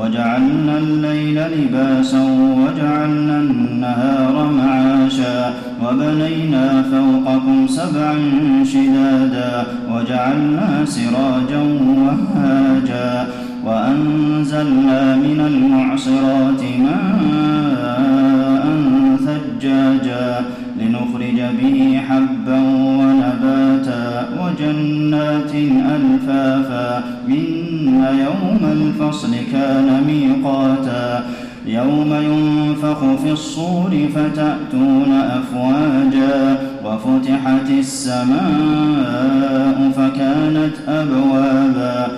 وجعلنا الليل لباسا وجعلنا النهار معاشا وبنينا فوقكم سبعا شدادا وجعلنا سراجا وهاجا وأنزلنا من المعصرات ماء ثجاجا لنخرج به حبا وجنات ألفافا إن يوم الفصل كان ميقاتا. يوم ينفخ في الصور فتأتون أفواجا وفتحت السماء فكانت أبوابا.